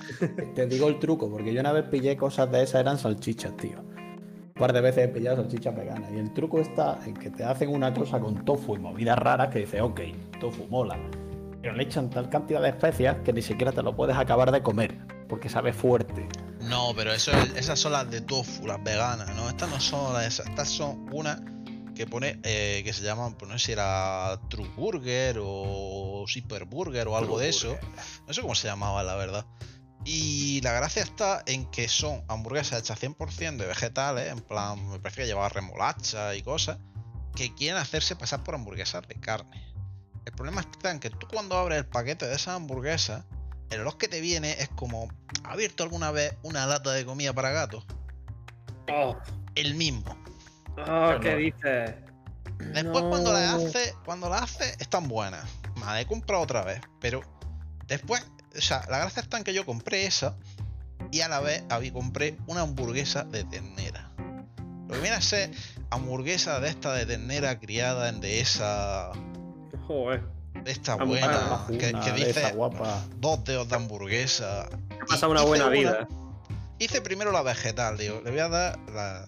Te digo el truco, porque yo una vez pillé cosas de esas, eran salchichas, tío. Un par de veces he pillado salchichas veganas. Y el truco está en que te hacen una cosa con tofu y movidas raras que dices, ok, tofu mola. Pero le echan tal cantidad de especias que ni siquiera te lo puedes acabar de comer, porque sabe fuerte. No, pero eso es- esas son las de tofu, las veganas, ¿no? Estas no son las esas. Estas son unas que pone, eh, que se llaman, pues no sé si era True Burger o Super Burger o algo de eso. No sé cómo se llamaba, la verdad. Y la gracia está en que son hamburguesas hechas 100% de vegetales, en plan, me parece que llevaba remolacha y cosas, que quieren hacerse pasar por hamburguesas de carne. El problema está en que tú cuando abres el paquete de esas hamburguesas, el olor que te viene es como, ¿has abierto alguna vez una lata de comida para gatos? Oh, El mismo. oh, ¿qué no. dices? Después cuando la hace, cuando la hace, están buenas. Me la he comprado otra vez. Pero después, o sea, la gracia está en que yo compré esa y a la vez había compré una hamburguesa de ternera. Lo que viene a ser hamburguesa de esta de ternera criada en dehesa, Joder. de esta buena, que, Una que dice guapa. dos dedos de hamburguesa. Ha pasado una buena una- vida. Hice primero la vegetal, digo, le voy a dar la,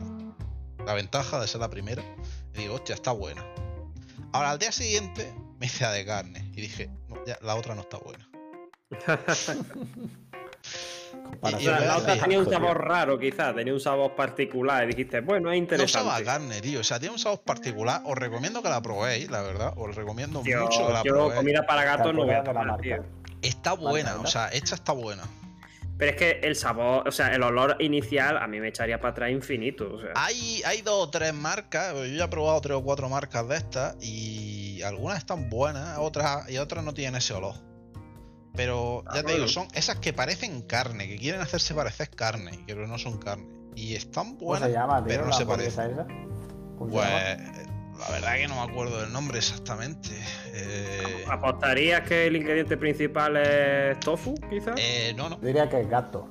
la ventaja de ser la primera. Y digo, hostia, está buena. Ahora al día siguiente me hice la de carne y dije, no, ya, la otra no está buena. Para Y- La, y la me otra tenía un sabor raro, quizás, tenía un sabor particular y dijiste, bueno, es No interesante. sabe a carne, tío. O sea, tiene un sabor particular. Os recomiendo que la probéis, la verdad. Os recomiendo Tío, mucho que la yo probéis. comida para gatos no voy a tomar, tío. Está buena, o sea, esta está buena. Pero es que el sabor, o sea, el olor inicial a mí me echaría para atrás infinito. O sea. Hay, hay dos o tres marcas, yo ya he probado tres o cuatro marcas de estas y algunas están buenas, otras y otras no tienen ese olor. Pero ya Ah, te bueno. digo, son esas que parecen carne, que quieren hacerse parecer carne, pero no son carne. Y están ¿Cómo buenas, se llama, tío? pero no se parecen. esa? ¿Cómo se Pues la verdad que no me acuerdo del nombre exactamente. Eh, ¿Apostarías que el ingrediente principal es tofu, quizás? eh, no, no, diría que es gato.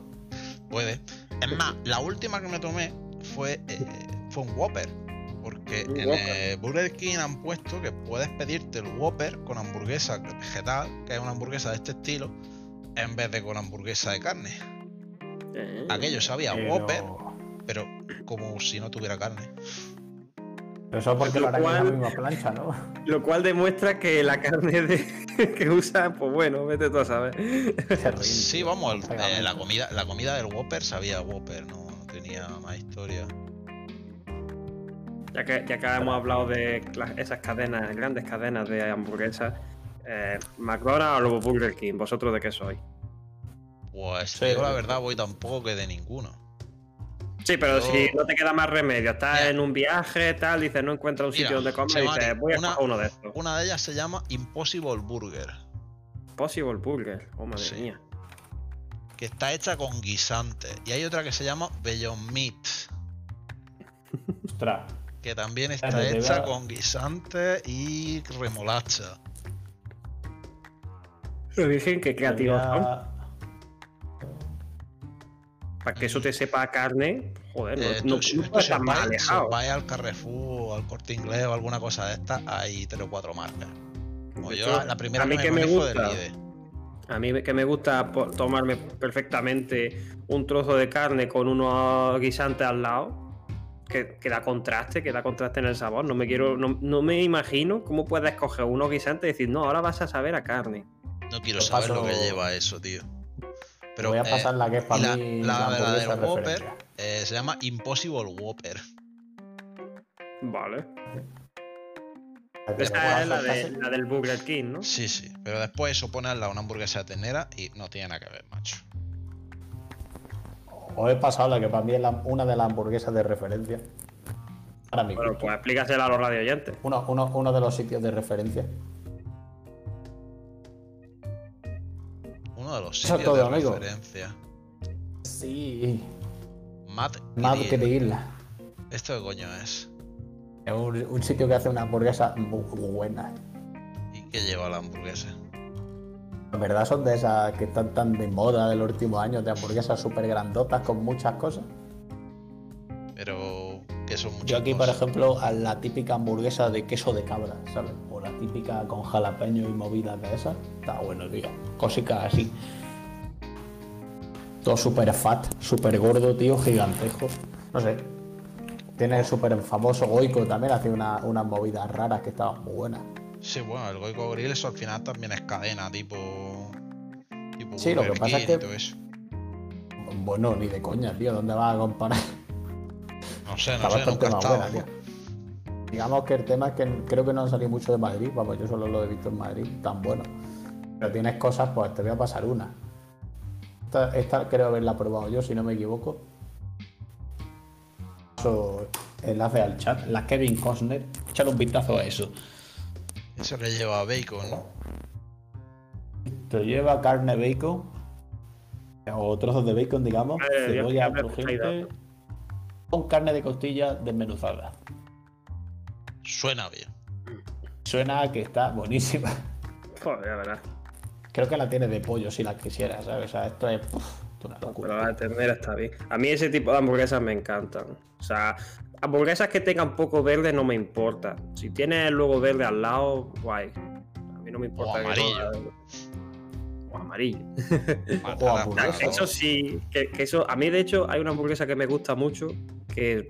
puede. Es más, la última que me tomé fue, eh, fue un Whopper. Porque en eh, Burger King han puesto que puedes pedirte el Whopper con hamburguesa vegetal, que es una hamburguesa de este estilo, en vez de con hamburguesa de carne. Eh, Aquello sabía Pero- Whopper, pero como si no tuviera carne. Pero eso porque Lo lo en la cual- misma plancha, ¿no? <laughs> Lo cual demuestra que la carne de- <laughs> que usa, pues bueno, vete tú a saber. Sí, vamos, el- eh, la, comida, la comida del Whopper sabía Whopper, no, no tenía más historia. Ya que, ya que hemos hablado de esas cadenas, grandes cadenas de hamburguesas, eh, McDonald's o Burger King, ¿vosotros de qué sois? Pues Sí. digo la verdad, voy tampoco que de ninguno. Sí, pero Yo- si no te queda más remedio, estás Mira. en un viaje, tal, dices, no encuentras un Mira, sitio donde comer, y dices, voy a una- coger uno de estos. Una de ellas se llama Impossible Burger, Possible Burger, oh madre Sí. mía. que está hecha con guisantes. Y hay otra que se llama Beyond Meat, Ostras. Que también está hecha con guisantes y remolacha. Lo dije que creativos. Ya- Para que eso te sepa a carne, joder, no, Eh, no, si- no si más si alejado. vais al Carrefour o al Corte Inglés o alguna cosa de estas, hay tres o cuatro marcas. Como yo, hecho, la- primera a mí que que me del gusta- Lidl. A mí que me gusta tomarme perfectamente un trozo de carne con unos guisantes al lado, que, que da contraste, que da contraste en el sabor. No me quiero, no, no me imagino cómo puedes coger unos guisantes y decir, no, ahora vas a saber a carne. No quiero Te saber lo que lleva eso, tío. Pero voy a eh, pasar la que es para la, mí la- la la del Whopper eh, se llama Impossible Whopper. Vale. Esa es la, de- la del Burger King, ¿no? Sí, sí. Pero después eso ponerla a una hamburguesa de ternera y no tiene nada que ver, macho. Os he pasado la que para mí es la- una de las hamburguesas de referencia. Para mí. Bueno, pues explícasela a los radio oyentes. uno, uno- uno de los sitios de referencia. Uno de los sitios todo, de amigo. referencia. Sí. Matt. Grill. ¿Esto qué coño es? Es un, un sitio que hace una hamburguesa muy buena. ¿Y qué lleva la hamburguesa? Verdad son de esas que están tan de moda de los últimos años, de hamburguesas súper grandotas con muchas cosas. pero queso mucho. Yo aquí, por ejemplo, a la típica hamburguesa de queso de cabra, ¿sabes? O la típica con jalapeño y movidas de esas. Está bueno, tío. Cositas así. Todo súper fat, súper gordo, tío, gigantejo. No sé. Tiene el súper famoso Goico también, hace una- unas movidas raras que estaban muy buenas. Sí, bueno, el Goico Grill, eso al final también es cadena, tipo. tipo Sí, lo que pasa es King que- eso. Bueno, ni de coña, tío. ¿Dónde vas a comparar? No sé, no sé, nunca he estado. buena, tío. Digamos que el tema es que creo que no han salido mucho de Madrid, vamos, yo solo lo he visto en Madrid, tan bueno. Pero tienes cosas, pues te voy a pasar una. Esta, esta creo haberla probado yo, si no me equivoco. Enlace al chat, la Kevin Costner. Echale un vistazo a eso. Eso le lleva bacon, ¿no? Te lleva carne bacon, o trozos de bacon, digamos, Eh, cebolla crujiente, con carne de costilla desmenuzada. Suena bien. Suena a que está buenísima. Joder, ya verás. Creo que la tiene de pollo si la quisiera, ¿sabes? O sea, esto es, uf, esto es una Pero locura. la de ternera está bien. A mí ese tipo de hamburguesas me encantan. O sea, hamburguesas que tengan poco verde no me importa. Si tiene luego verde al lado, guay. A mí no me importa. que amarillo. tenga- O amarillo. <laughs> Eso sí, que, que eso. A mí, de hecho, hay una hamburguesa que me gusta mucho. Que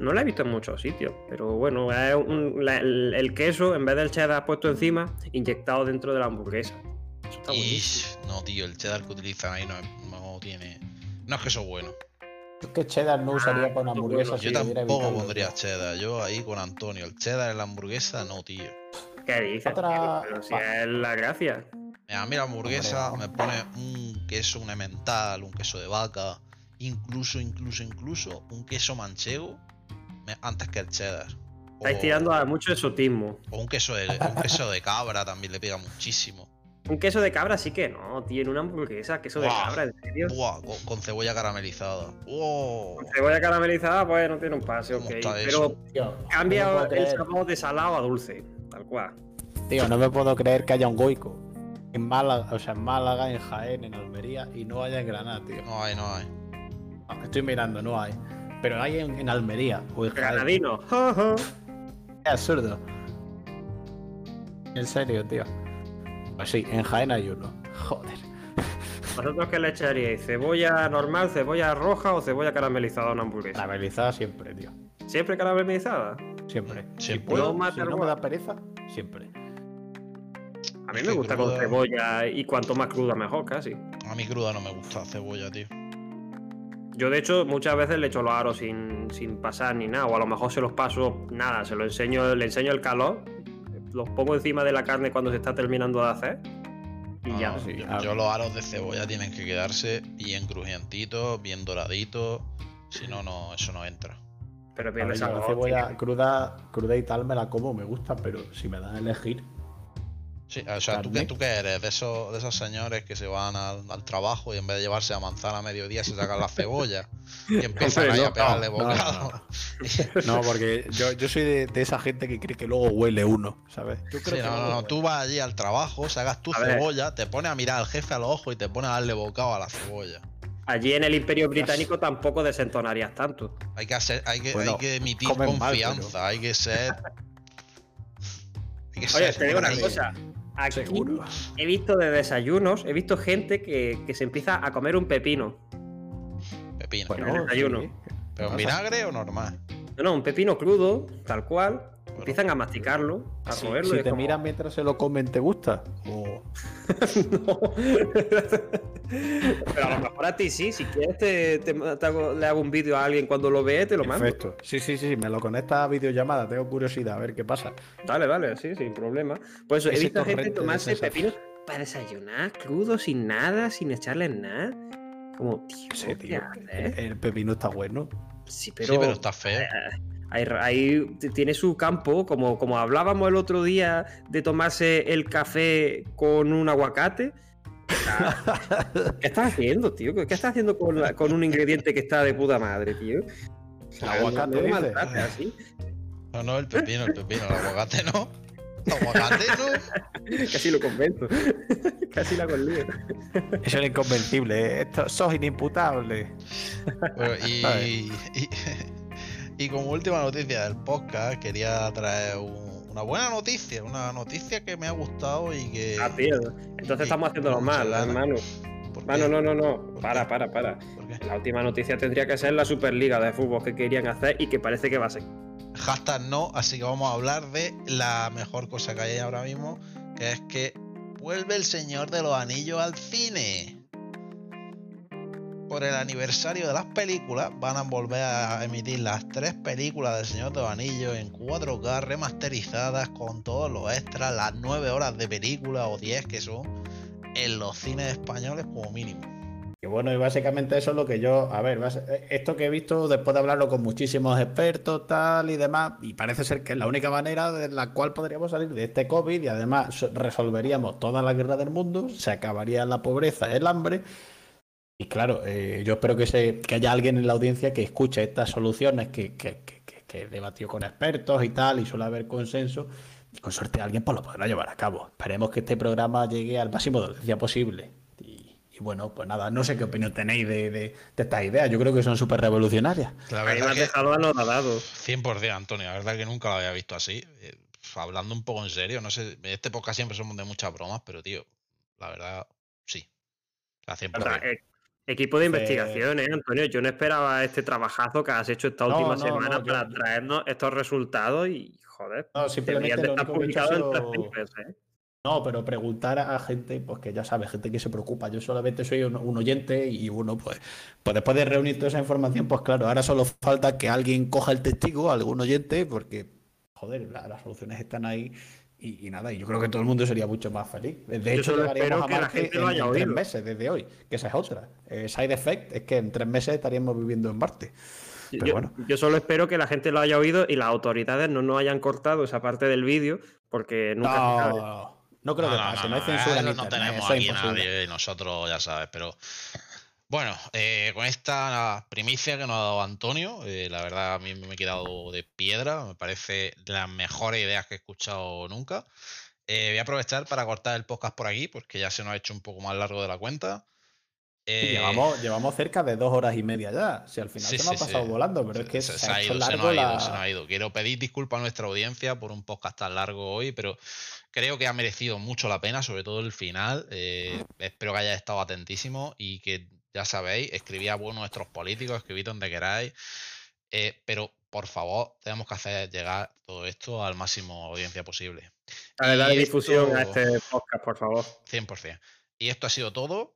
no la he visto en muchos sitios. Pero bueno, es un- la- el, el queso, en vez del cheddar puesto encima, inyectado dentro de la hamburguesa. Eso está. Ish, no, tío, el cheddar que utilizan ahí no, no tiene. No es que eso es bueno. Es que cheddar no usaría con hamburguesas Yo si tampoco pondría cheddar. Yo ahí con Antonio. El cheddar en la hamburguesa, no, tío. ¿Qué dices? Otra- Pero si es la gracia. Mira, A mí la hamburguesa Hombre, me pone un queso, un emmental, un queso de vaca, incluso, incluso, incluso un queso manchego antes que el cheddar. Estáis O- tirando a mucho exotismo. O un queso, de, un queso de cabra también le pega muchísimo. Un queso de cabra sí que no, tiene una hamburguesa, queso de cabra, en serio. Buah, con, con cebolla caramelizada. ¡Wow! Cebolla caramelizada, pues no tiene un pase, ¿Cómo ok. Pero? Tío, cambia no el creer- sabor de salado a dulce, tal cual. Tío, no me puedo creer que haya un goico en Málaga, o sea, en Málaga, en Jaén, en Almería y no haya en Granada, tío. No hay, no hay. Ah, Estoy mirando, no hay. Pero hay en, en Almería o en Jaén. Granadino. <laughs> Es absurdo. En serio, tío. Pues sí, en Jaén hay uno. Joder. ¿Vosotros qué le echaríais? ¿Cebolla normal, cebolla roja o cebolla caramelizada a una hamburguesa? Caramelizada siempre, tío. ¿Siempre caramelizada? Siempre. Si Siempre. puedo, No si no me da pereza, siempre. A mí Es me gusta con cebolla y cuanto más cruda mejor, casi. A mí cruda no me gusta la cebolla, tío. Yo, de hecho, muchas veces le echo los aros sin, sin pasar ni nada, o a lo mejor se los paso nada, se lo enseño, le enseño el calor, los pongo encima de la carne cuando se está terminando de hacer y No, ya. sí, yo, ah. yo los aros de cebolla tienen que quedarse bien crujientitos, bien doraditos. Si no, no, eso no entra. Pero pierde ver, yo la cebolla cruda, cruda y tal me la como, me gusta, pero si me da a elegir, Sí, o sea, ¿tú qué. ¿tú qué eres? De esos, de esos señores que se van al, al trabajo y en vez de llevarse a manzana a mediodía se sacan la cebolla y <laughs> empiezan ahí no, a pegarle no, no, bocado. No, porque yo, yo soy de, de esa gente que cree que luego huele uno, ¿sabes? Yo Sí, que no, no, huele. tú vas allí al trabajo, sacas tu A ver. cebolla, te pones a mirar al jefe a los ojos y te pones a darle bocado a la cebolla. Allí en el Imperio Británico tampoco desentonarías tanto. Hay que hacer, hay que, Bueno, hay que emitir mal, confianza, hay que ser. <laughs> Hay que Oye, ser te digo una cosa. Aquí Seguro. he visto de desayunos, he visto gente que, que se empieza a comer un pepino. Pepino. en el desayuno. sí. Vinagre o normal? No, no, un pepino crudo, tal cual. Bueno, Empiezan a masticarlo, a Si, roerlo. si te como- miran mientras se lo comen, ¿te gusta? O- No. <laughs> Pero a lo mejor a ti sí, si quieres te, te- te hago- le hago un vídeo a alguien cuando lo ve, te lo mando. Perfecto. Sí, sí, sí, me lo conecta a videollamada, tengo curiosidad, a ver qué pasa. Dale, dale, sí, sin problema. Pues eso, he visto gente tomarse pepinos para desayunar, crudo, sin nada, sin echarle nada. Como, tío, Sí, ¿qué tío, haces? el pepino está bueno. Sí, sí, pero, pero está feo. Ahí, tiene su campo, como, como hablábamos el otro día de tomarse el café con un aguacate. ¿Qué estás haciendo, tío? ¿Qué estás haciendo con, la- con un ingrediente que está de puta madre, tío? O sea, aguacate, no así. No, no, el pepino, el pepino, el aguacate no. aguacate, ¿no? <laughs> Casi lo convento. <laughs> Casi la conlío. Eso es inconvencible. ¿eh? Esto, sos inimputable. Bueno, y, ¿Sabes? y, y como última noticia del podcast, quería traer un- una buena noticia, una noticia que me ha gustado y que. Ah, tío. Entonces estamos haciéndolo mal, hermano. Mano, no, no, no. ¿Por Para, para, para. La última noticia tendría que ser la Superliga de fútbol que querían hacer y que parece que va a ser. Hashtag no, así que vamos a hablar de la mejor cosa que hay ahora mismo, que es que vuelve el Señor de los Anillos al cine. Por el aniversario de las películas, van a volver a emitir las tres películas del Señor de los Anillos en 4K remasterizadas con todos los extras, las 9 horas de película o 10 que son en los cines españoles como mínimo. Y bueno, y básicamente eso es lo que yo, a ver, bas- esto que he visto después de hablarlo con muchísimos expertos, tal y demás, y parece ser que es la única manera de la cual podríamos salir de este COVID y además so- resolveríamos toda la guerra del mundo, se acabaría la pobreza, el hambre. Y claro, eh, yo espero que, se, que haya alguien en la audiencia que escuche estas soluciones que, que, que, que- debatido con expertos y tal, y suele haber consenso. Y con suerte alguien pues lo podrá llevar a cabo. Esperemos que este programa llegue al máximo de audiencia posible. Y, y bueno, pues nada, no sé qué opinión tenéis de, de- de estas ideas. Yo creo que son súper revolucionarias. La A mí me verdad has dejado anodadado. 100% Antonio, la verdad que nunca lo había visto así. Eh, hablando un poco en serio, no sé, en este podcast siempre somos de muchas bromas, pero tío, la verdad, sí. O sea, 100%. O sea, eh, equipo de investigación, ¿eh, Antonio? Yo no esperaba este trabajazo que has hecho esta No, última no, semana no, yo- para traernos estos resultados y, joder, No, simplemente lo estar en tres ¿eh? No, pero preguntar a gente, pues que ya sabes, gente que se preocupa. Yo solamente soy un, un oyente y uno, pues, pues después de reunir toda esa información, pues claro, ahora solo falta que alguien coja el testigo, algún oyente, porque, joder, la- las soluciones están ahí y, y nada, y yo creo que todo el mundo sería mucho más feliz. De Yo hecho, solo llegaríamos espero a que la gente lo haya en tres oído. meses desde hoy, que esa es otra. Eh, side effect es que en tres meses estaríamos viviendo en Marte. Yo, Pero bueno. yo solo espero que la gente lo haya oído y las autoridades no nos hayan cortado esa parte del vídeo porque nunca se sabe. No, no creo que pase, no, hay censura en eso no tenemos aquí nadie nosotros ya sabes, pero bueno, eh, con esta primicia que nos ha dado Antonio, eh, la verdad a mí me he quedado de piedra, me parece de las mejores ideas que he escuchado nunca. Eh, voy a aprovechar para cortar el podcast por aquí, porque ya se nos ha hecho un poco más largo de la cuenta. Eh, llevamos, llevamos cerca de dos horas y media ya. Si al final Sí, se me ha pasado sí. volando, pero es que se, se, se ha ido, se nos ha ido, se nos ha ido. Quiero pedir disculpas a nuestra audiencia por un podcast tan largo hoy, pero creo que ha merecido mucho la pena, sobre todo el final. Eh, espero que hayáis estado atentísimos y que ya sabéis, escribid a buenos nuestros políticos, escribid donde queráis. eh, pero por favor, tenemos que hacer llegar todo esto al máximo audiencia posible. Dale, dale Y difusión a esto- este podcast, por favor. 100%. Y esto ha sido todo.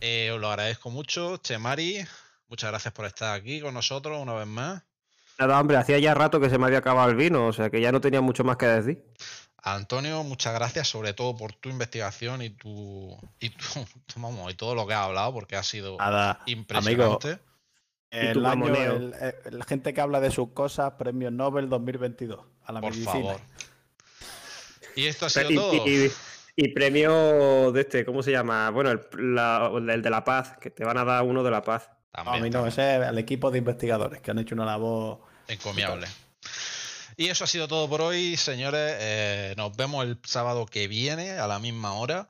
Eh, os lo agradezco mucho. Chemari, muchas gracias por estar aquí con nosotros una vez más. Nada, hombre, hacía ya rato que se me había acabado el vino, o sea que ya no tenía mucho más que decir. Antonio, muchas gracias sobre todo por tu investigación y tu y <laughs> tu, vamos, y todo lo que has hablado porque ha sido Nada, impresionante. el año, el- el- la gente que habla de sus cosas, premio Nobel 2022 a la por medicina. favor. Y esto ha sido Y, todo. y- y premio de este, ¿cómo se llama? Bueno, el, la- el de la paz, que te van a dar uno de la paz. No, a También, mí no, también, ese es el equipo de investigadores que han hecho una labor. encomiable. Y eso ha sido todo por hoy, señores. Eh, nos vemos el sábado que viene a la misma hora.